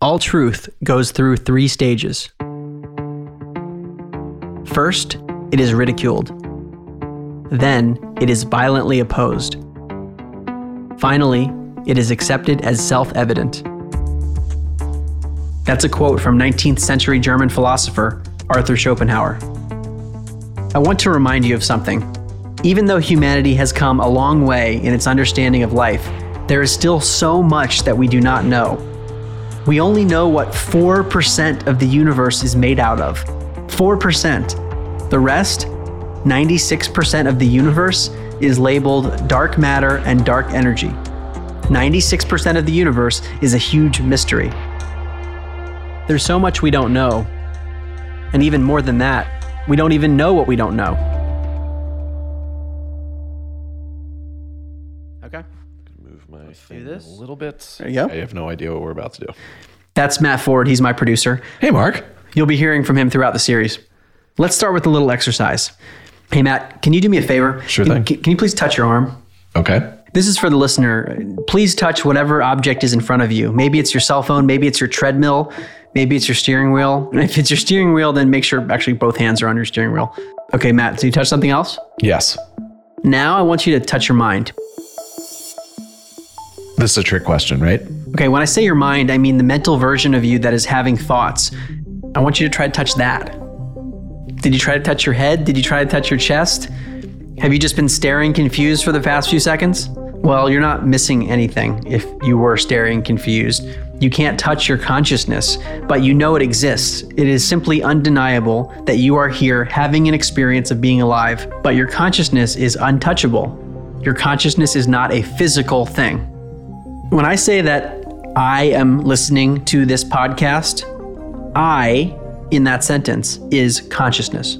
All truth goes through three stages. First, it is ridiculed. Then, it is violently opposed. Finally, it is accepted as self evident. That's a quote from 19th century German philosopher Arthur Schopenhauer. I want to remind you of something. Even though humanity has come a long way in its understanding of life, there is still so much that we do not know. We only know what 4% of the universe is made out of. 4%. The rest, 96% of the universe, is labeled dark matter and dark energy. 96% of the universe is a huge mystery. There's so much we don't know. And even more than that, we don't even know what we don't know. Move my thing this. a little bit. There you go. I have no idea what we're about to do. That's Matt Ford. He's my producer. Hey, Mark. You'll be hearing from him throughout the series. Let's start with a little exercise. Hey, Matt, can you do me a favor? Sure Can- thing. Can, can you please touch your arm? Okay. This is for the listener. Please touch whatever object is in front of you. Maybe it's your cell phone, maybe it's your treadmill, maybe it's your steering wheel. And if it's your steering wheel, then make sure actually both hands are on your steering wheel. Okay, Matt, so you touch something else? Yes. Now I want you to touch your mind. This is a trick question, right? Okay, when I say your mind, I mean the mental version of you that is having thoughts. I want you to try to touch that. Did you try to touch your head? Did you try to touch your chest? Have you just been staring confused for the past few seconds? Well, you're not missing anything if you were staring confused. You can't touch your consciousness, but you know it exists. It is simply undeniable that you are here having an experience of being alive, but your consciousness is untouchable. Your consciousness is not a physical thing. When I say that I am listening to this podcast, I, in that sentence, is consciousness.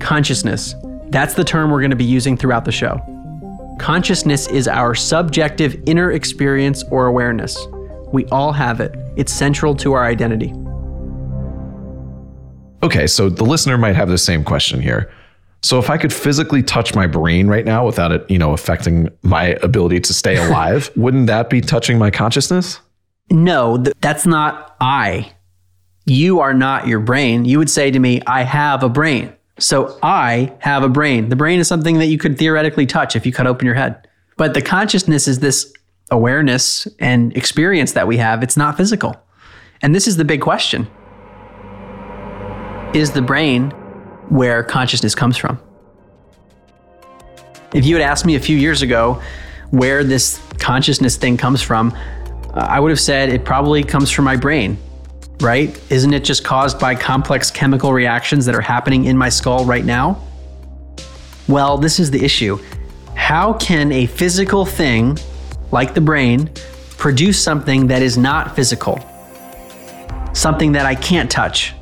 Consciousness. That's the term we're going to be using throughout the show. Consciousness is our subjective inner experience or awareness. We all have it, it's central to our identity. Okay, so the listener might have the same question here. So if I could physically touch my brain right now without it, you know, affecting my ability to stay alive, wouldn't that be touching my consciousness? No, th- that's not I. You are not your brain. You would say to me, I have a brain. So I have a brain. The brain is something that you could theoretically touch if you cut open your head. But the consciousness is this awareness and experience that we have. It's not physical. And this is the big question Is the brain where consciousness comes from? If you had asked me a few years ago where this consciousness thing comes from, uh, I would have said it probably comes from my brain, right? Isn't it just caused by complex chemical reactions that are happening in my skull right now? Well, this is the issue. How can a physical thing like the brain produce something that is not physical? Something that I can't touch,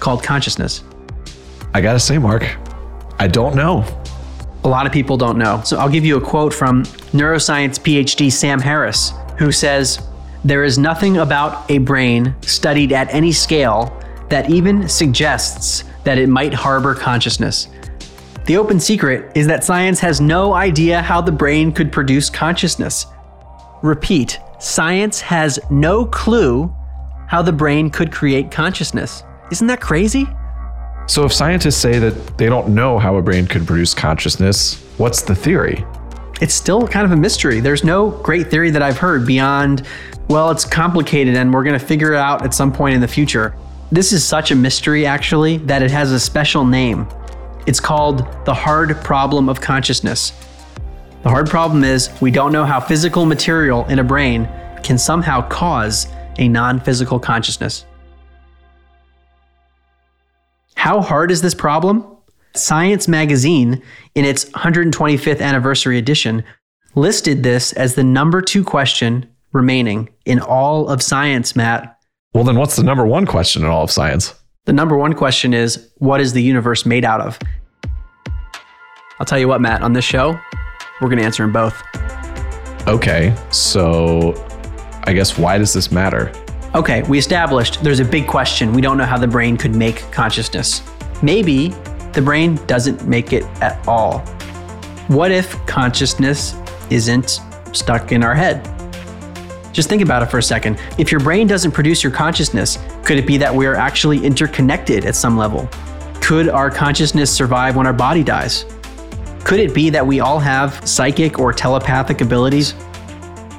called consciousness. I gotta say, Mark, I don't know. a lot of people don't know. So I'll give you a quote from neuroscience PhD Sam Harris, who says, There is nothing about a brain studied at any scale that even suggests that it might harbor consciousness. The open secret is that science has no idea how the brain could produce consciousness. Repeat, science has no clue how the brain could create consciousness. Isn't that crazy? So if scientists say that they don't know how a brain could produce consciousness, what's the theory? it's still kind of a mystery. There's no great theory that I've heard beyond, well, it's complicated and we're going to figure it out at some point in the future. This is such a mystery, actually, that it has a special name. It's called the hard problem of consciousness. The hard problem is we don't know how physical material in a brain can somehow cause a non physical consciousness. How hard is this problem? Science magazine, in its 125th anniversary edition, listed this as the number two question remaining in all of science, Matt. Well, then what's the number one question in all of science? The number one question is what is the universe made out of? I'll tell you what, Matt, on this show, we're going to answer them both. Okay, so I guess why does this matter? Okay, we established there's a big question. We don't know how the brain could make consciousness. Maybe the brain doesn't make it at all. What if consciousness isn't stuck in our head? Just think about it for a second. If your brain doesn't produce your consciousness, could it be that we are actually interconnected at some level? Could our consciousness survive when our body dies? Could it be that we all have psychic or telepathic abilities?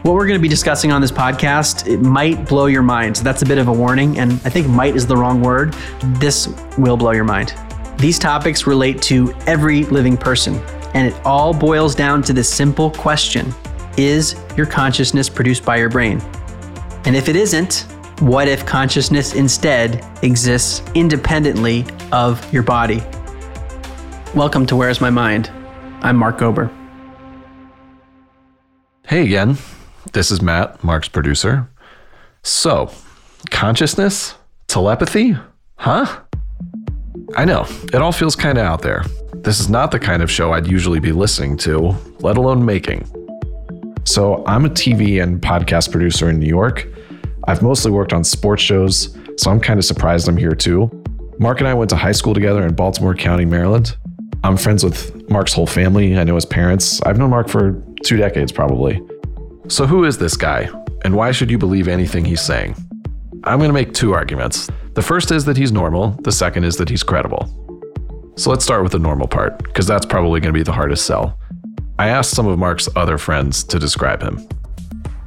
What we're going to be discussing on this podcast, it might blow your mind. So that's a bit of a warning, and I think might is the wrong word. This will blow your mind. These topics relate to every living person, and it all boils down to this simple question Is your consciousness produced by your brain? And if it isn't, what if consciousness instead exists independently of your body? Welcome to Where's My Mind? I'm Mark Gober. Hey again. This is Matt, Mark's producer. So, consciousness? Telepathy? Huh? I know, it all feels kind of out there. This is not the kind of show I'd usually be listening to, let alone making. So, I'm a TV and podcast producer in New York. I've mostly worked on sports shows, so I'm kind of surprised I'm here too. Mark and I went to high school together in Baltimore County, Maryland. I'm friends with Mark's whole family. I know his parents. I've known Mark for two decades probably. So, who is this guy, and why should you believe anything he's saying? I'm going to make two arguments. The first is that he's normal, the second is that he's credible. So, let's start with the normal part, because that's probably going to be the hardest sell. I asked some of Mark's other friends to describe him.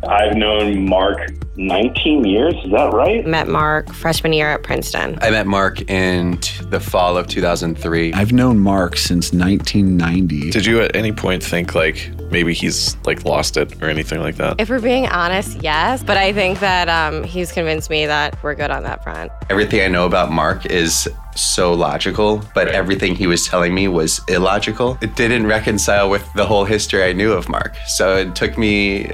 I've known Mark 19 years. Is that right? Met Mark freshman year at Princeton. I met Mark in t- the fall of 2003. I've known Mark since 1990. Did you at any point think like maybe he's like lost it or anything like that? If we're being honest, yes. But I think that um, he's convinced me that we're good on that front. Everything I know about Mark is so logical, but Right. everything he was telling me was illogical. It didn't reconcile with the whole history I knew of Mark. So it took me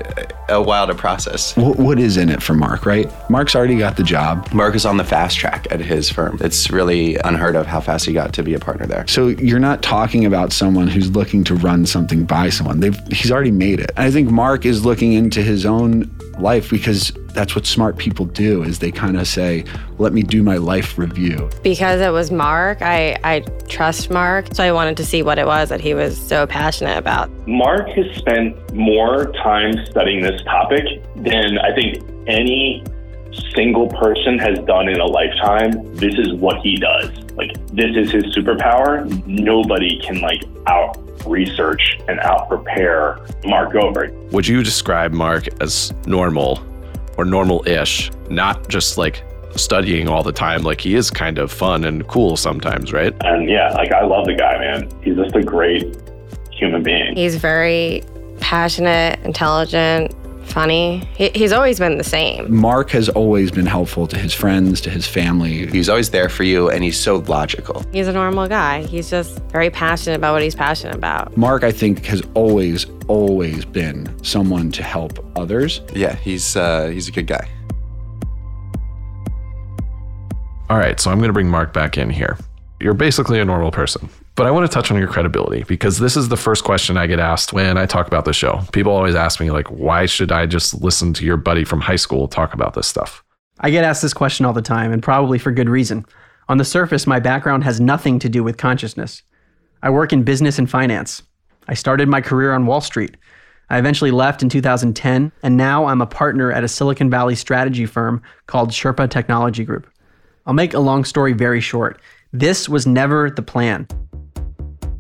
a while to process. What, what is in it for Mark, right? Mark's already got the job. Mark is on the fast track at his firm. It's really unheard of how fast he got to be a partner there. So you're not talking about someone who's looking to run something by someone. They've, he's already made it. I think Mark is looking into his own life because that's what smart people do is they kind of say, let me do my life review. Because it was Mark, I, I trust Mark. So I wanted to see what it was that he was so passionate about. Mark has spent more time studying this topic than I think any single person has done in a lifetime. This is what he does. Like, this is his superpower. Nobody can, like, out research and out prepare Mark Gober. Would you describe Mark as normal or normal ish, not just like studying all the time? Like he is kind of fun and cool sometimes, right? And yeah, like, I love the guy, man. He's just a great human being. He's very passionate, intelligent, funny. He, he's always been the same. Mark has always been helpful to his friends, to his family. He's always there for you and he's so logical. He's a normal guy. He's just very passionate about what he's passionate about. Mark, I think, has always, always been someone to help others. Yeah, he's uh, he's a good guy. All right, so I'm going to bring Mark back in here. You're basically a normal person, but I want to touch on your credibility because this is the first question I get asked when I talk about the show. People always ask me, like, why should I just listen to your buddy from high school talk about this stuff? I get asked this question all the time, and probably for good reason. On the surface, my background has nothing to do with consciousness. I work in business and finance. I started my career on Wall Street. I eventually left in 2010, and now I'm a partner at a Silicon Valley strategy firm called Sherpa Technology Group. I'll make a long story very short. This was never the plan.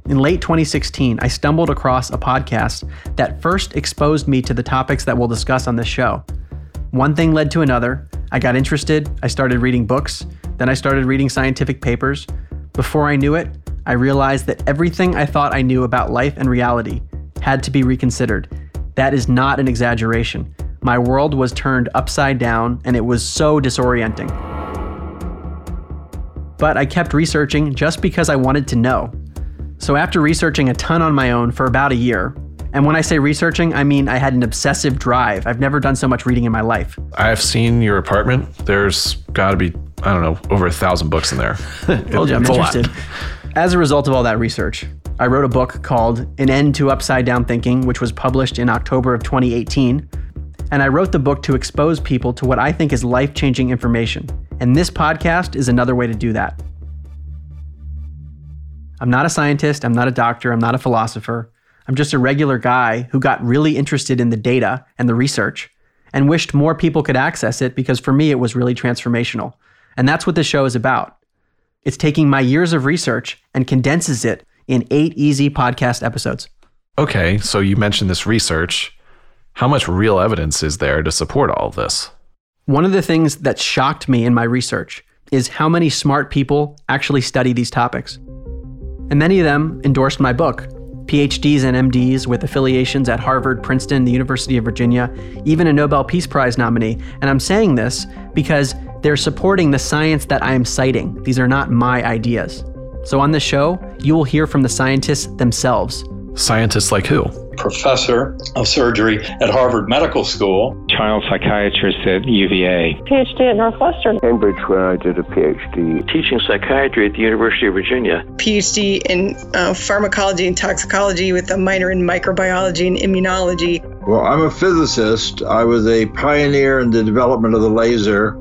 In late 2016, I stumbled across a podcast that first exposed me to the topics that we'll discuss on this show. One thing led to another. I got interested. I started reading books. Then I started reading scientific papers. Before I knew it, I realized that everything I thought I knew about life and reality had to be reconsidered. That is not an exaggeration. My world was turned upside down and it was so disorienting. But I kept researching just because I wanted to know. So after researching a ton on my own for about a year, and when I say researching, I mean I had an obsessive drive. I've never done so much reading in my life. I've seen your apartment. There's got to be, I don't know, over a thousand books in there. Told you I'm It's a lot. interested. As a result of all that research, I wrote a book called An End to Upside Down Thinking, which was published in October of 2018. And I wrote the book to expose people to what I think is life changing information. And this podcast is another way to do that. I'm not a scientist, I'm not a doctor, I'm not a philosopher. I'm just a regular guy who got really interested in the data and the research. and wished more people could access it because for me it was really transformational. And that's what this show is about. It's taking my years of research and condenses it in eight easy podcast episodes. Okay, so you mentioned this research. How much real evidence is there to support all of this? One of the things that shocked me in my research is how many smart people actually study these topics. And many of them endorsed my book, PhDs and MDs with affiliations at Harvard, Princeton, the University of Virginia, even a Nobel Peace Prize nominee. And I'm saying this because they're supporting the science that I am citing. These are not my ideas. So on this show, you will hear from the scientists themselves. Scientists like who? professor of surgery at Harvard Medical School. Child psychiatrist at UVA. PhD at Northwestern. Cambridge, where I did a PhD. Teaching psychiatry at the University of Virginia. PhD in uh, pharmacology and toxicology with a minor in microbiology and immunology. Well, I'm a physicist. I was a pioneer in the development of the laser.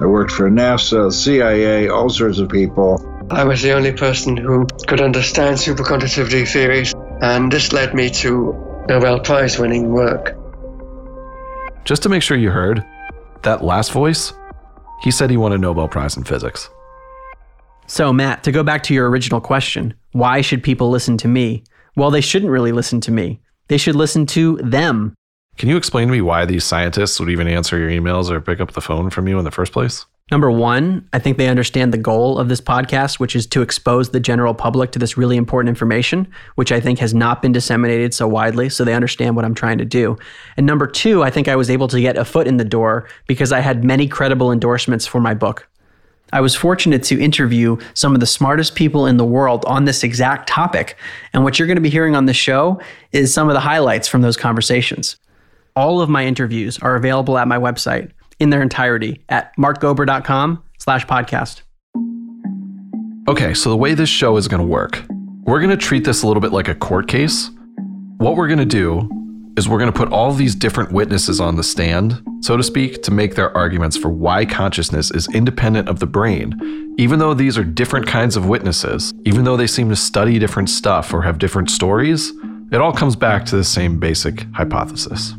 I worked for NASA, CIA, all sorts of people. I was the only person who could understand superconductivity theories and this led me to Nobel Prize winning work. Just to make sure you heard, that last voice, he said he won a Nobel Prize in physics. So, Matt, to go back to your original question, why should people listen to me? Well, they shouldn't really listen to me. They should listen to them. Can you explain to me why these scientists would even answer your emails or pick up the phone from you in the first place? Number one, I think they understand the goal of this podcast, which is to expose the general public to this really important information, which I think has not been disseminated so widely. So they understand what I'm trying to do. And number two, I think I was able to get a foot in the door because I had many credible endorsements for my book. I was fortunate to interview some of the smartest people in the world on this exact topic. And what you're going to be hearing on the show is some of the highlights from those conversations. All of my interviews are available at my website, in their entirety at markgober.com slash podcast. Okay, so the way this show is going to work, we're going to treat this a little bit like a court case. What we're going to do is we're going to put all these different witnesses on the stand, so to speak, to make their arguments for why consciousness is independent of the brain. Even though these are different kinds of witnesses, even though they seem to study different stuff or have different stories, it all comes back to the same basic hypothesis.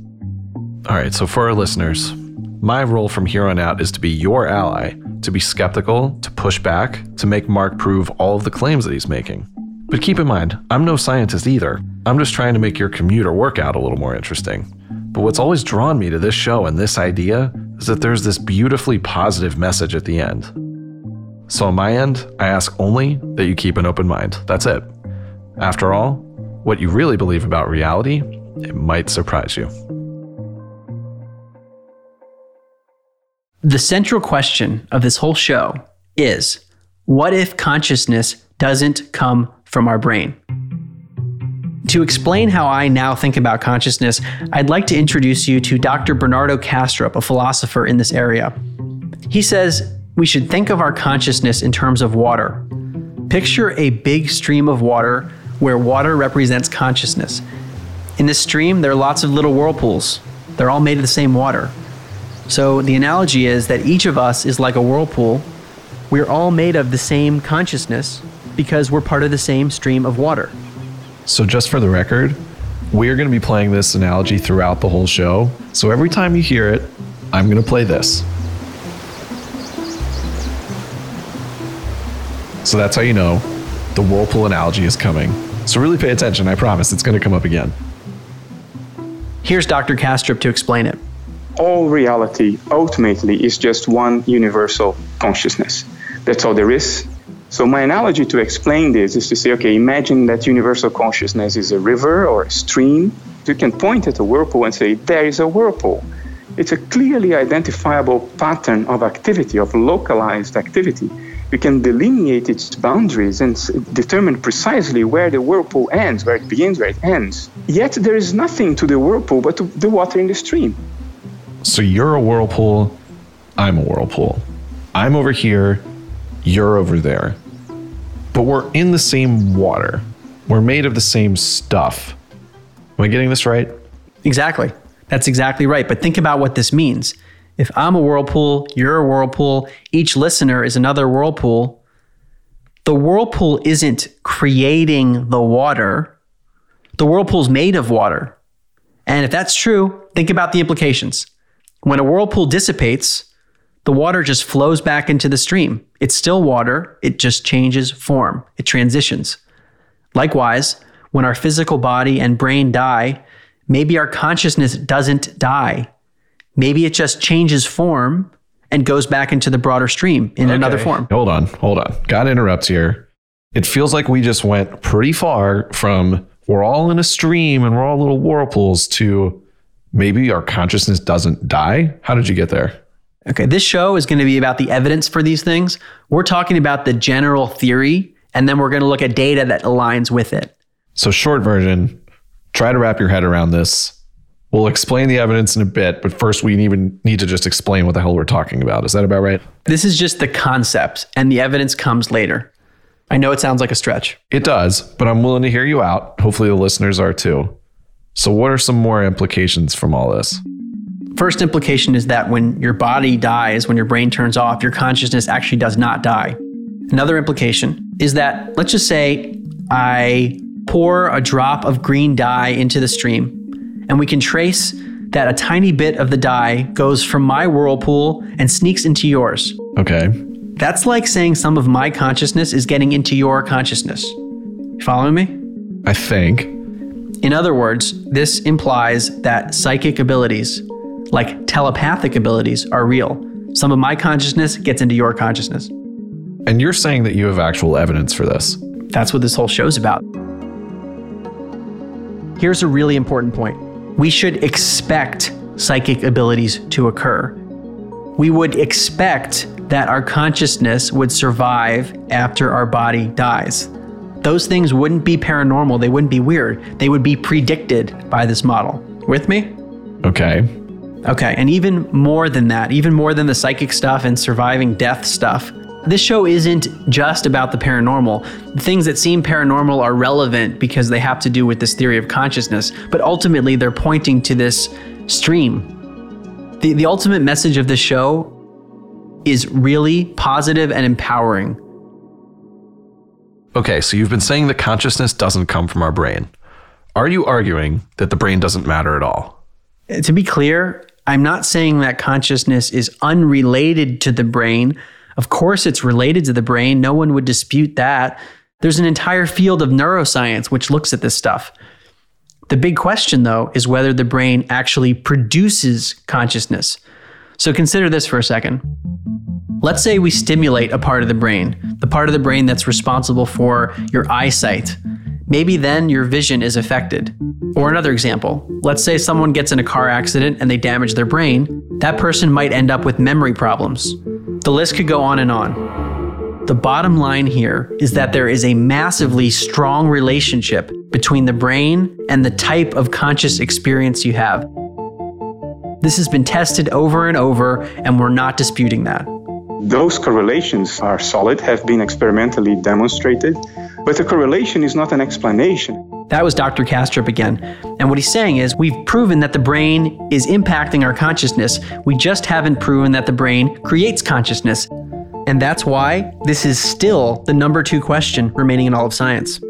All right, so for our listeners, my role from here on out is to be your ally, to be skeptical, to push back, to make Mark prove all of the claims that he's making. But keep in mind, I'm no scientist either. I'm just trying to make your commute or workout a little more interesting. But what's always drawn me to this show and this idea is that there's this beautifully positive message at the end. So, on my end, I ask only that you keep an open mind. That's it. After all, what you really believe about reality, it might surprise you. The central question of this whole show is what if consciousness doesn't come from our brain? To explain how I now think about consciousness, I'd like to introduce you to Dr. Bernardo Kastrup, a philosopher in this area. He says we should think of our consciousness in terms of water. Picture a big stream of water where water represents consciousness. In this stream, there are lots of little whirlpools. They're all made of the same water. So the analogy is that each of us is like a whirlpool. We're all made of the same consciousness because we're part of the same stream of water. So, just for the record, we're going to be playing this analogy throughout the whole show. So, every time you hear it, I'm going to play this. So, that's how you know the whirlpool analogy is coming. So, really pay attention. I promise it's going to come up again. Here's Dr. Kastrup to explain it all reality ultimately is just one universal consciousness. That's all there is. So, my analogy to explain this is to say, okay, imagine that universal consciousness is a river or a stream. You can point at a whirlpool and say, there is a whirlpool. It's a clearly identifiable pattern of activity, of localized activity. We can delineate its boundaries and determine precisely where the whirlpool ends, where it begins, where it ends. Yet there is nothing to the whirlpool but the water in the stream. So you're a whirlpool, I'm a whirlpool. I'm over here, you're over there. But we're in the same water. We're made of the same stuff. Am I getting this right? Exactly. That's exactly right. But think about what this means. If I'm a whirlpool, you're a whirlpool, each listener is another whirlpool, the whirlpool isn't creating the water. The whirlpool's made of water. And if that's true, think about the implications. When a whirlpool dissipates, the water just flows back into the stream. It's still water, it just changes form, it transitions. Likewise, when our physical body and brain die, maybe our consciousness doesn't die. Maybe it just changes form and goes back into the broader stream in another form. Hold on, hold on. Gotta interrupt here. It feels like we just went pretty far from we're all in a stream and we're all little whirlpools to maybe our consciousness doesn't die. How did you get there? Okay, this show is going to be about the evidence for these things. We're talking about the general theory, and then we're going to look at data that aligns with it. So, short version, try to wrap your head around this. We'll explain the evidence in a bit, but first we even need to just explain what the hell we're talking about. Is that about right? This is just the concept, and the evidence comes later. I know it sounds like a stretch. It does, but I'm willing to hear you out. Hopefully, the listeners are too. So, what are some more implications from all this? First implication is that when your body dies, when your brain turns off, your consciousness actually does not die. Another implication is that, let's just say, I pour a drop of green dye into the stream, and we can trace that a tiny bit of the dye goes from my whirlpool and sneaks into yours. Okay. That's like saying some of my consciousness is getting into your consciousness. You following me? I think. In other words, this implies that psychic abilities, like telepathic abilities, are real. Some of my consciousness gets into your consciousness. And you're saying that you have actual evidence for this. That's what this whole show's about. Here's a really important point we should expect psychic abilities to occur. We would expect that our consciousness would survive after our body dies. Those things wouldn't be paranormal, they wouldn't be weird, they would be predicted by this model. With me? Okay. Okay, and even more than that, even more than the psychic stuff and surviving death stuff, this show isn't just about the paranormal. The things that seem paranormal are relevant because they have to do with this theory of consciousness, but ultimately they're pointing to this stream. The, the ultimate message of this show is really positive and empowering. Okay, so you've been saying that consciousness doesn't come from our brain. Are you arguing that the brain doesn't matter at all? Uh, to be clear, I'm not saying that consciousness is unrelated to the brain. Of course, it's related to the brain. No one would dispute that. There's an entire field of neuroscience which looks at this stuff. The big question, though, is whether the brain actually produces consciousness. So consider this for a second. Let's say we stimulate a part of the brain, the part of the brain that's responsible for your eyesight. Maybe then your vision is affected. Or another example, let's say someone gets in a car accident and they damage their brain. That person might end up with memory problems. The list could go on and on. The bottom line here is that there is a massively strong relationship between the brain and the type of conscious experience you have. This has been tested over and over, and we're not disputing that. Those correlations are solid, have been experimentally demonstrated, but the correlation is not an explanation. That was Dr. Kastrup again. And what he's saying is we've proven that the brain is impacting our consciousness. We just haven't proven that the brain creates consciousness. And that's why this is still the number two question remaining in all of science.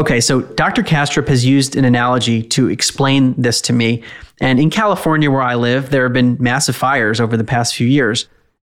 Okay, so Dr. Kastrup has used an analogy to explain this to me. And in California, where I live, there have been massive fires over the past few years.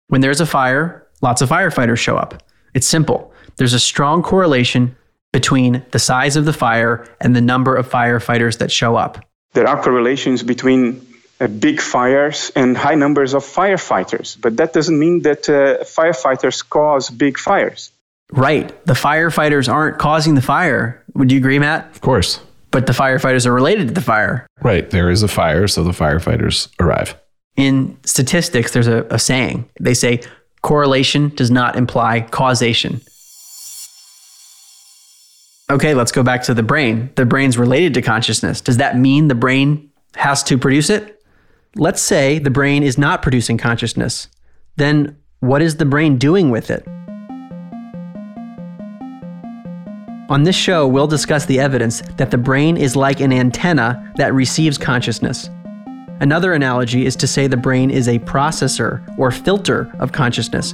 When there's a fire, lots of firefighters show up. It's simple. There's a strong correlation between the size of the fire and the number of firefighters that show up. There are correlations between uh, big fires and high numbers of firefighters, but that doesn't mean that uh, firefighters cause big fires. Right. The firefighters aren't causing the fire. Would you agree, Matt? Of course. But the firefighters are related to the fire. Right. There is a fire, so the firefighters arrive. In statistics, there's a, a saying. They say correlation does not imply causation. Okay, let's go back to the brain. The brain's related to consciousness. Does that mean the brain has to produce it? Let's say the brain is not producing consciousness. Then what is the brain doing with it? On this show, we'll discuss the evidence that the brain is like an antenna that receives consciousness. Another analogy is to say the brain is a processor or filter of consciousness.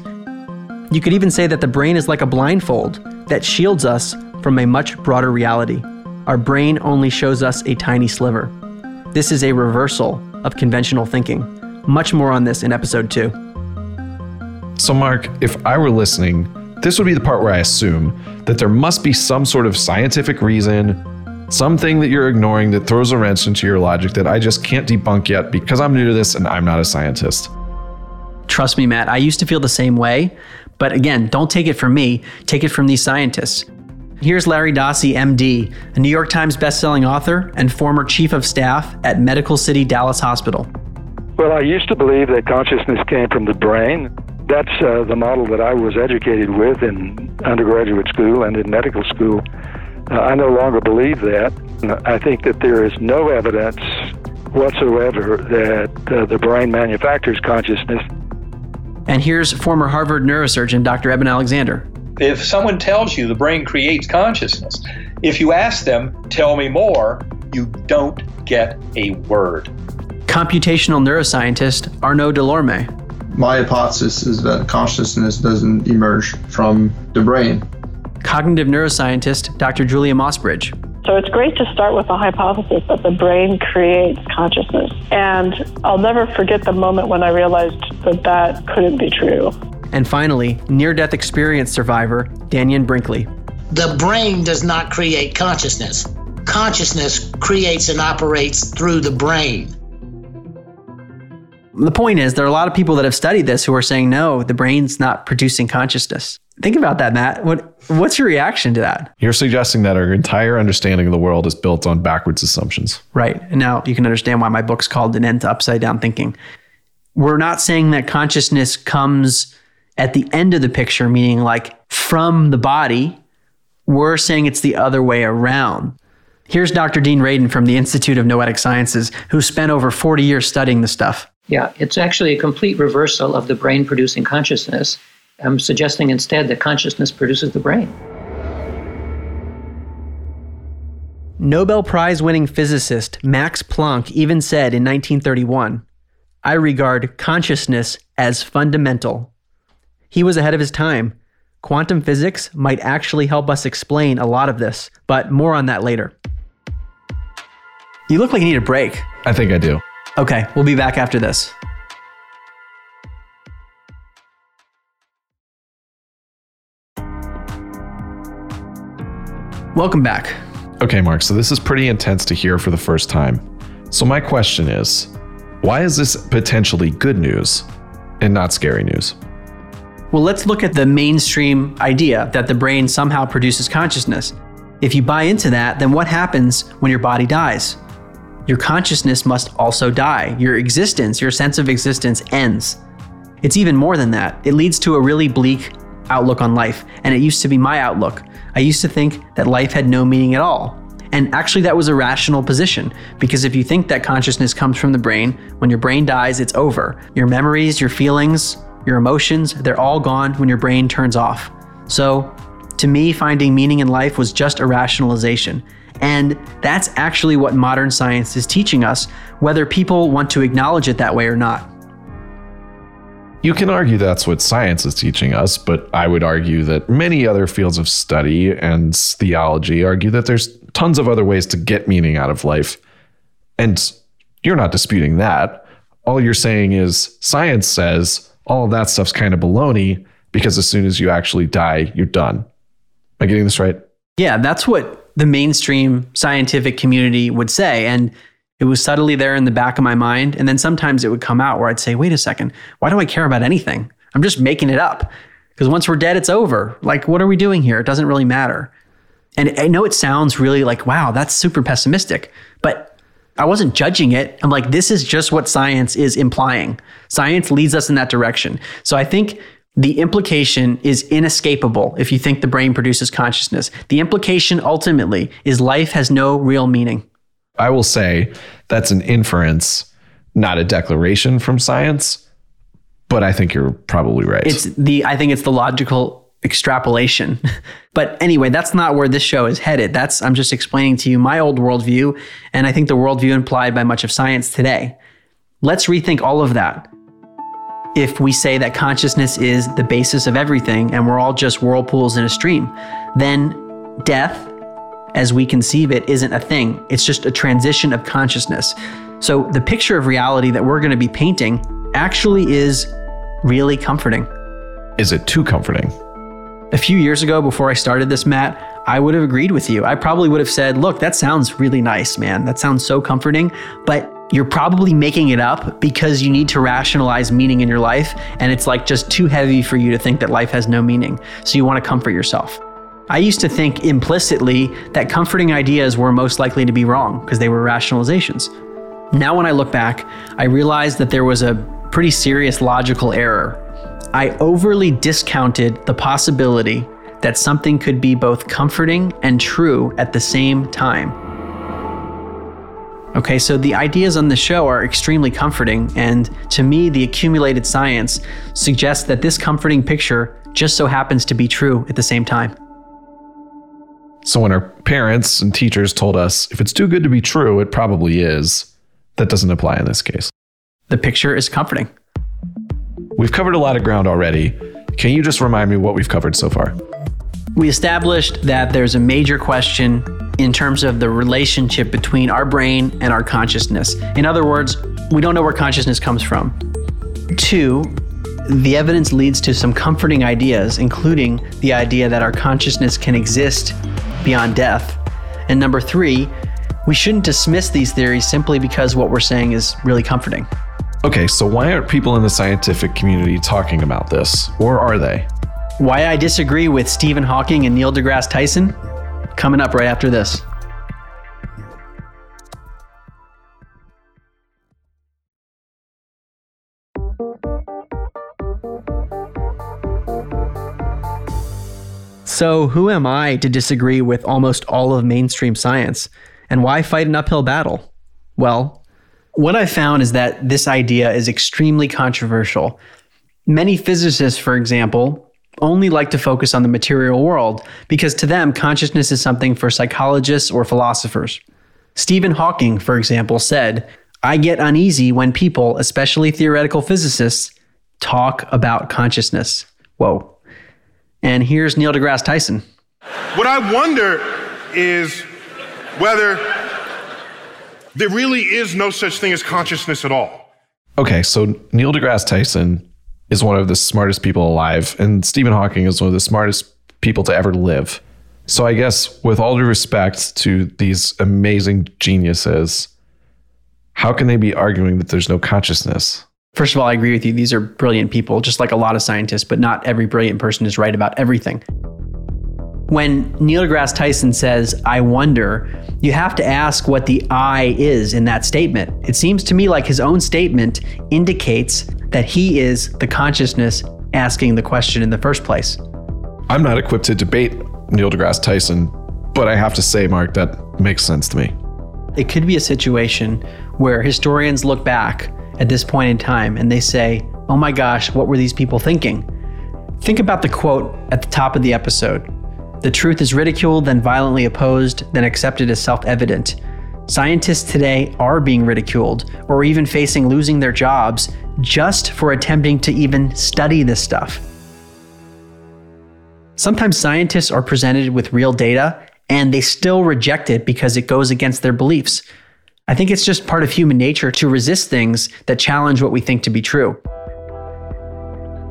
You could even say that the brain is like a blindfold that shields us from a much broader reality. Our brain only shows us a tiny sliver. This is a reversal of conventional thinking. Much more on this in episode two. So, Mark, if I were listening, this would be the part where I assume that there must be some sort of scientific reason, something that you're ignoring that throws a wrench into your logic that I just can't debunk yet because I'm new to this and I'm not a scientist. Trust me, Matt, I used to feel the same way. But again, don't take it from me, take it from these scientists. Here's Larry Dossey, MD, a New York Times bestselling author and former chief of staff at Medical City Dallas Hospital. Well, I used to believe that consciousness came from the brain. That's uh, the model that I was educated with in undergraduate school and in medical school. Uh, I no longer believe that. I think that there is no evidence whatsoever that uh, the brain manufactures consciousness. And here's former Harvard neurosurgeon Dr. Eben Alexander. If someone tells you the brain creates consciousness, if you ask them, tell me more, you don't get a word. Computational neuroscientist Arnaud Delorme. My hypothesis is that consciousness doesn't emerge from the brain. Cognitive neuroscientist Dr. Julia Mossbridge. So it's great to start with a hypothesis that the brain creates consciousness. And I'll never forget the moment when I realized that that couldn't be true. And finally, near death experience survivor Dannion Brinkley. The brain does not create consciousness, consciousness creates and operates through the brain. The point is, there are a lot of people that have studied this who are saying, no, the brain's not producing consciousness. Think about that, Matt. What what's your reaction to that? You're suggesting that our entire understanding of the world is built on backwards assumptions. Right. And now you can understand why my book's called An End to Upside Down Thinking. We're not saying that consciousness comes at the end of the picture, meaning like from the body. We're saying it's the other way around. Here's Dr. Dean Radin from the Institute of Noetic Sciences, who spent over 40 years studying the stuff. Yeah, it's actually a complete reversal of the brain producing consciousness. I'm suggesting instead that consciousness produces the brain. Nobel Prize winning physicist Max Planck even said in 1931 I regard consciousness as fundamental. He was ahead of his time. Quantum physics might actually help us explain a lot of this, but more on that later. You look like you need a break. I think I do. Okay, we'll be back after this. Welcome back. Okay, Mark, so this is pretty intense to hear for the first time. So, my question is why is this potentially good news and not scary news? Well, let's look at the mainstream idea that the brain somehow produces consciousness. If you buy into that, then what happens when your body dies? Your consciousness must also die. Your existence, your sense of existence ends. It's even more than that. It leads to a really bleak outlook on life, and it used to be my outlook. I used to think that life had no meaning at all. And actually, that was a rational position because if you think that consciousness comes from the brain, when your brain dies, it's over. Your memories, your feelings, your emotions, they're all gone when your brain turns off. So, to me, finding meaning in life was just a rationalization. And that's actually what modern science is teaching us, whether people want to acknowledge it that way or not. You can argue that's what science is teaching us, but I would argue that many other fields of study and theology argue that there's tons of other ways to get meaning out of life. And you're not disputing that. All you're saying is science says all of that stuff's kind of baloney because as soon as you actually die, you're done. Am I getting this right? Yeah, that's what the mainstream scientific community would say. And it was subtly there in the back of my mind. And then sometimes it would come out where I'd say, wait a second, why do I care about anything? I'm just making it up. Because once we're dead, it's over. Like, what are we doing here? It doesn't really matter. And I know it sounds really like, wow, that's super pessimistic. But I wasn't judging it. I'm like, this is just what science is implying. Science leads us in that direction. So I think the implication is inescapable if you think the brain produces consciousness. The implication ultimately is life has no real meaning. I will say that's an inference, not a declaration from science, but I think you're probably right. It's the I think it's the logical extrapolation. but anyway, that's not where this show is headed. That's I'm just explaining to you my old worldview, and I think the worldview implied by much of science today. Let's rethink all of that. If we say that consciousness is the basis of everything and we're all just whirlpools in a stream, then death as we conceive it isn't a thing. It's just a transition of consciousness. So the picture of reality that we're going to be painting actually is really comforting. Is it too comforting? A few years ago, before I started this, Matt, I would have agreed with you. I probably would have said, look, that sounds really nice, man. That sounds so comforting. But you're probably making it up because you need to rationalize meaning in your life. And it's like just too heavy for you to think that life has no meaning. So you want to comfort yourself. I used to think implicitly that comforting ideas were most likely to be wrong because they were rationalizations. Now, when I look back, I realize that there was a pretty serious logical error. I overly discounted the possibility that something could be both comforting and true at the same time. Okay, so the ideas on the show are extremely comforting, and to me, the accumulated science suggests that this comforting picture just so happens to be true at the same time. So when our parents and teachers told us if it's too good to be true, it probably is, that doesn't apply in this case. The picture is comforting. We've covered a lot of ground already. Can you just remind me what we've covered so far? We established that there's a major question in terms of the relationship between our brain and our consciousness. In other words, we don't know where consciousness comes from. Two, the evidence leads to some comforting ideas, including the idea that our consciousness can exist beyond death. And number three, we shouldn't dismiss these theories simply because what we're saying is really comforting. Okay, so why aren't people in the scientific community talking about this? Or are they? Why I disagree with Stephen Hawking and Neil deGrasse Tyson? Coming up right after this. So, who am I to disagree with almost all of mainstream science? And why fight an uphill battle? Well, what I found is that this idea is extremely controversial. Many physicists, for example, only like to focus on the material world because to them, consciousness is something for psychologists or philosophers. Stephen Hawking, for example, said, I get uneasy when people, especially theoretical physicists, talk about consciousness. Whoa. And here's Neil deGrasse Tyson. What I wonder is whether there really is no such thing as consciousness at all. Okay, so Neil deGrasse Tyson is one of the smartest people alive, and Stephen Hawking is one of the smartest people to ever live. So I guess, with all due respect to these amazing geniuses, how can they be arguing that there's no consciousness? First of all, I agree with you. These are brilliant people, just like a lot of scientists, but not every brilliant person is right about everything. When Neil deGrasse Tyson says, I wonder, you have to ask what the I is in that statement. It seems to me like his own statement indicates that he is the consciousness asking the question in the first place. I'm not equipped to debate Neil deGrasse Tyson, but I have to say, Mark, that makes sense to me. It could be a situation where historians look back at this point in time and they say, oh my gosh, what were these people thinking? Think about the quote at the top of the episode The truth is ridiculed, then violently opposed, then accepted as self evident. Scientists today are being ridiculed or even facing losing their jobs just for attempting to even study this stuff. Sometimes scientists are presented with real data and they still reject it because it goes against their beliefs. I think it's just part of human nature to resist things that challenge what we think to be true.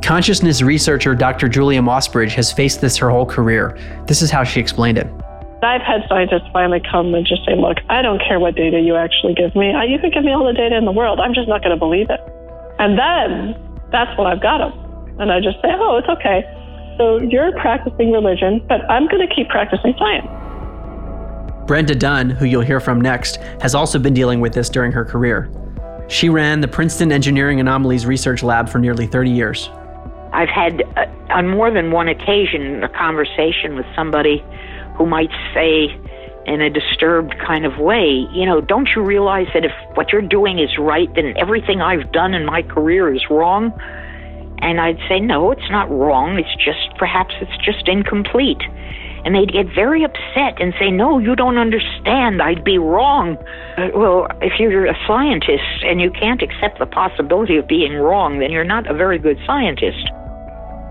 Consciousness researcher Dr. Julia Mossbridge has faced this her whole career. This is how she explained it. I've had scientists finally come and just say, look, I don't care what data you actually give me. You can give me all the data in the world. I'm just not going to believe it. And then that's when I've got them. And I just say, oh, it's okay. So you're practicing religion, but I'm going to keep practicing science. Brenda Dunne, who you'll hear from next, has also been dealing with this during her career. She ran the Princeton Engineering Anomalies Research Lab for nearly 30 years. I've had, uh, on more than one occasion, a conversation with somebody who might say, in a disturbed kind of way, you know, don't you realize that if what you're doing is right, then everything I've done in my career is wrong? And I'd say, no, it's not wrong. It's just, perhaps it's just incomplete. And they'd get very upset and say, no, you don't understand. I'd be wrong. Well, if you're a scientist and you can't accept the possibility of being wrong, then you're not a very good scientist.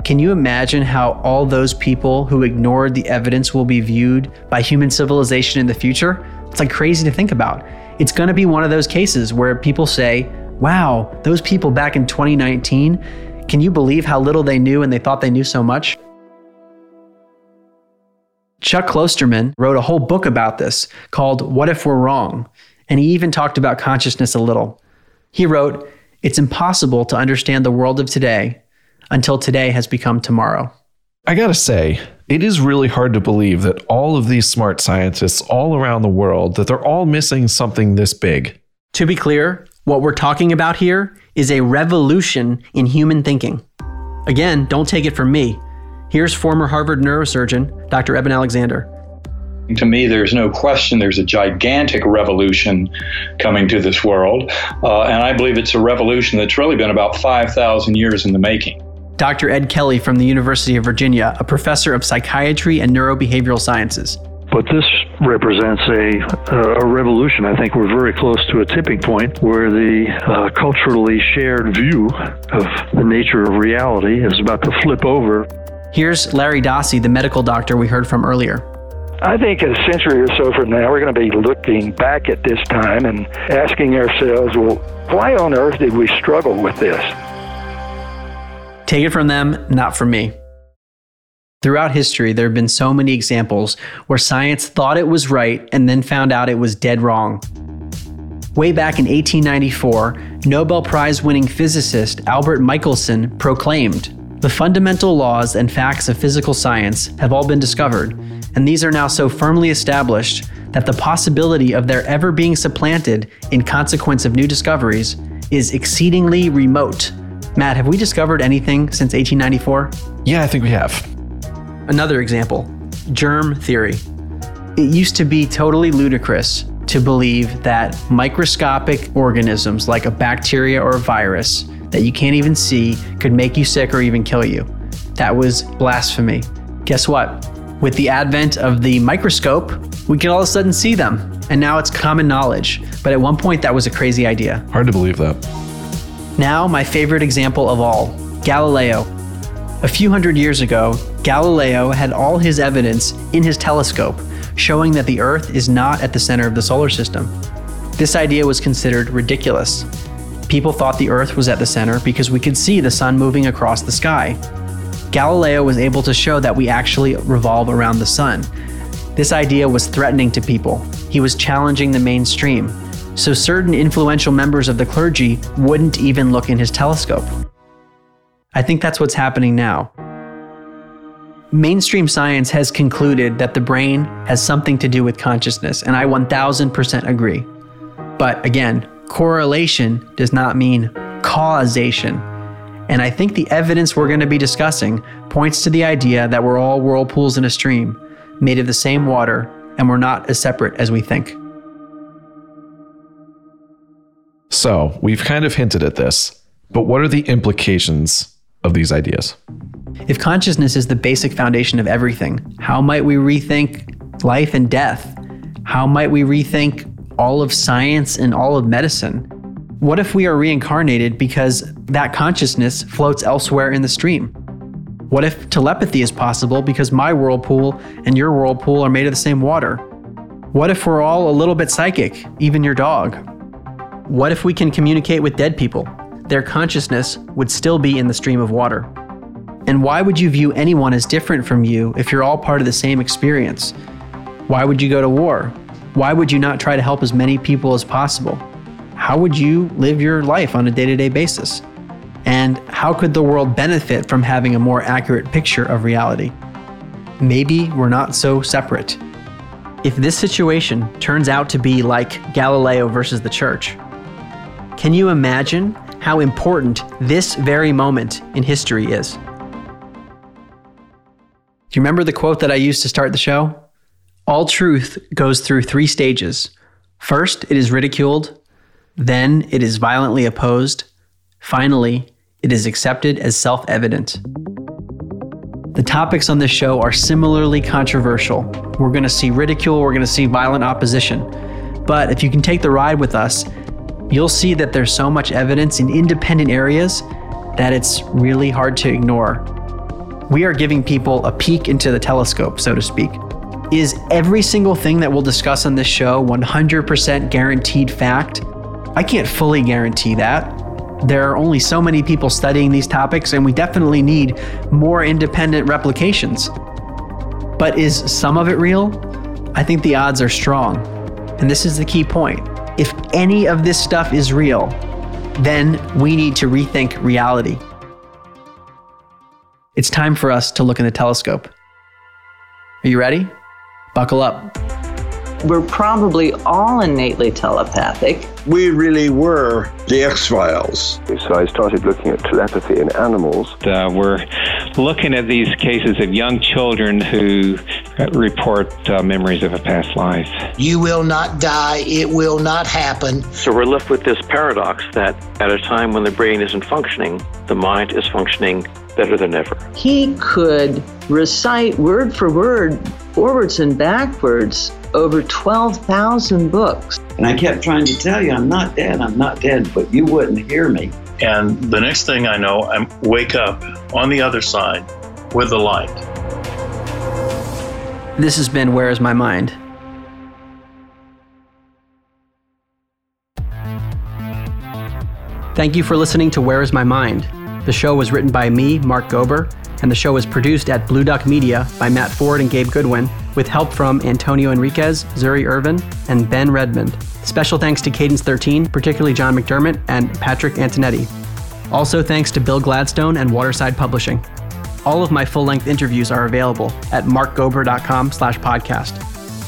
Can you imagine how all those people who ignored the evidence will be viewed by human civilization in the future? It's like crazy to think about. it's going to be one of those cases where people say, wow, those people back in 2019, can you believe how little they knew and they thought they knew so much? Chuck Klosterman wrote a whole book about this called What If We're Wrong? And he even talked about consciousness a little. He wrote, It's impossible to understand the world of today until today has become tomorrow. I gotta say, it is really hard to believe that all of these smart scientists all around the world that they're all missing something this big. To be clear, what we're talking about here is a revolution in human thinking. Again, don't take it from me. Here's former Harvard neurosurgeon Dr. Eben Alexander. To me, there's no question there's a gigantic revolution coming to this world. Uh, and I believe it's a revolution that's really been about 5,000 years in the making. Dr. Ed Kelly from the University of Virginia, a professor of psychiatry and neurobehavioral sciences. But this represents a, a revolution. I think we're very close to a tipping point where the uh, culturally shared view of the nature of reality is about to flip over. Here's Larry Dossey, the medical doctor we heard from earlier. I think a century or so from now, we're going to be looking back at this time and asking ourselves, well, why on earth did we struggle with this? Take it from them, not from me. Throughout history, there have been so many examples where science thought it was right and then found out it was dead wrong. Way back in 1894, Nobel Prize winning physicist Albert Michelson proclaimed The fundamental laws and facts of physical science have all been discovered, and these are now so firmly established that the possibility of their ever being supplanted in consequence of new discoveries is exceedingly remote. Matt, have we discovered anything since 1894? Yeah, I think we have. Another example germ theory. It used to be totally ludicrous to believe that microscopic organisms like a bacteria or a virus that you can't even see could make you sick or even kill you. That was blasphemy. Guess what? With the advent of the microscope, we can all of a sudden see them, and now it's common knowledge. But at one point, that was a crazy idea. Hard to believe that. Now, my favorite example of all Galileo. A few hundred years ago, Galileo had all his evidence in his telescope showing that the Earth is not at the center of the solar system. This idea was considered ridiculous. People thought the Earth was at the center because we could see the sun moving across the sky. Galileo was able to show that we actually revolve around the sun. This idea was threatening to people. He was challenging the mainstream. So certain influential members of the clergy wouldn't even look in his telescope. I think that's what's happening now. Mainstream science has concluded that the brain has something to do with consciousness, and I 1000% agree. But again, correlation does not mean causation. And I think the evidence we're going to be discussing points to the idea that we're all whirlpools in a stream, made of the same water, and we're not as separate as we think. So, we've kind of hinted at this, but what are the implications of these ideas? If consciousness is the basic foundation of everything, how might we rethink life and death? How might we rethink all of science and all of medicine? What if we are reincarnated because that consciousness floats elsewhere in the stream? What if telepathy is possible because my whirlpool and your whirlpool are made of the same water? What if we're all a little bit psychic, even your dog? What if we can communicate with dead people? Their consciousness would still be in the stream of water. And why would you view anyone as different from you if you're all part of the same experience? Why would you go to war? Why would you not try to help as many people as possible? How would you live your life on a day to day basis? And how could the world benefit from having a more accurate picture of reality? Maybe we're not so separate. If this situation turns out to be like Galileo versus the church, can you imagine how important this very moment in history is? Do you remember the quote that I used to start the show? All truth goes through three stages. First, it is ridiculed, then, it is violently opposed, finally, it is accepted as self evident. The topics on this show are similarly controversial. We're going to see ridicule, we're going to see violent opposition. But if you can take the ride with us, you'll see that there's so much evidence in independent areas that it's really hard to ignore. We are giving people a peek into the telescope, so to speak. Is every single thing that we'll discuss on this show 100% guaranteed fact? I can't fully guarantee that. There are only so many people studying these topics, and we definitely need more independent replications. But is some of it real? I think the odds are strong. And this is the key point. If any of this stuff is real, then we need to rethink reality. It's time for us to look in the telescope. Are you ready? Buckle up. We're probably all innately telepathic. We really were the X Files. So I started looking at telepathy in animals. Uh, we're looking at these cases of young children who report uh, memories of a past life. You will not die. It will not happen. So we're left with this paradox that at a time when the brain isn't functioning, the mind is functioning better than ever. He could recite word for word, forwards and backwards, over 12,000 books. And I kept trying to tell you, I'm not dead, I'm not dead, but you wouldn't hear me. And the next thing I know, I wake up on the other side with the light. This has been Where is My Mind? Thank you for listening to Where is My Mind? The show was written by me, Mark Gober, and the show was produced at Blue Duck Media by Matt Ford and Gabe Goodwin, with help from Antonio Enriquez, Zuri Irvin, and Ben Redmond. Special thanks to Cadence 13, particularly John McDermott and Patrick Antonetti. Also thanks to Bill Gladstone and Waterside Publishing. All of my full-length interviews are available at markgober.com slash podcast.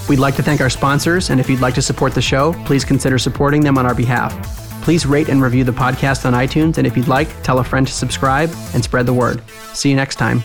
We'd like to thank our sponsors, and if you'd like to support the show, please consider supporting them on our behalf. Please rate and review the podcast on iTunes, and if you'd like, tell a friend to subscribe and spread the word. See you next time.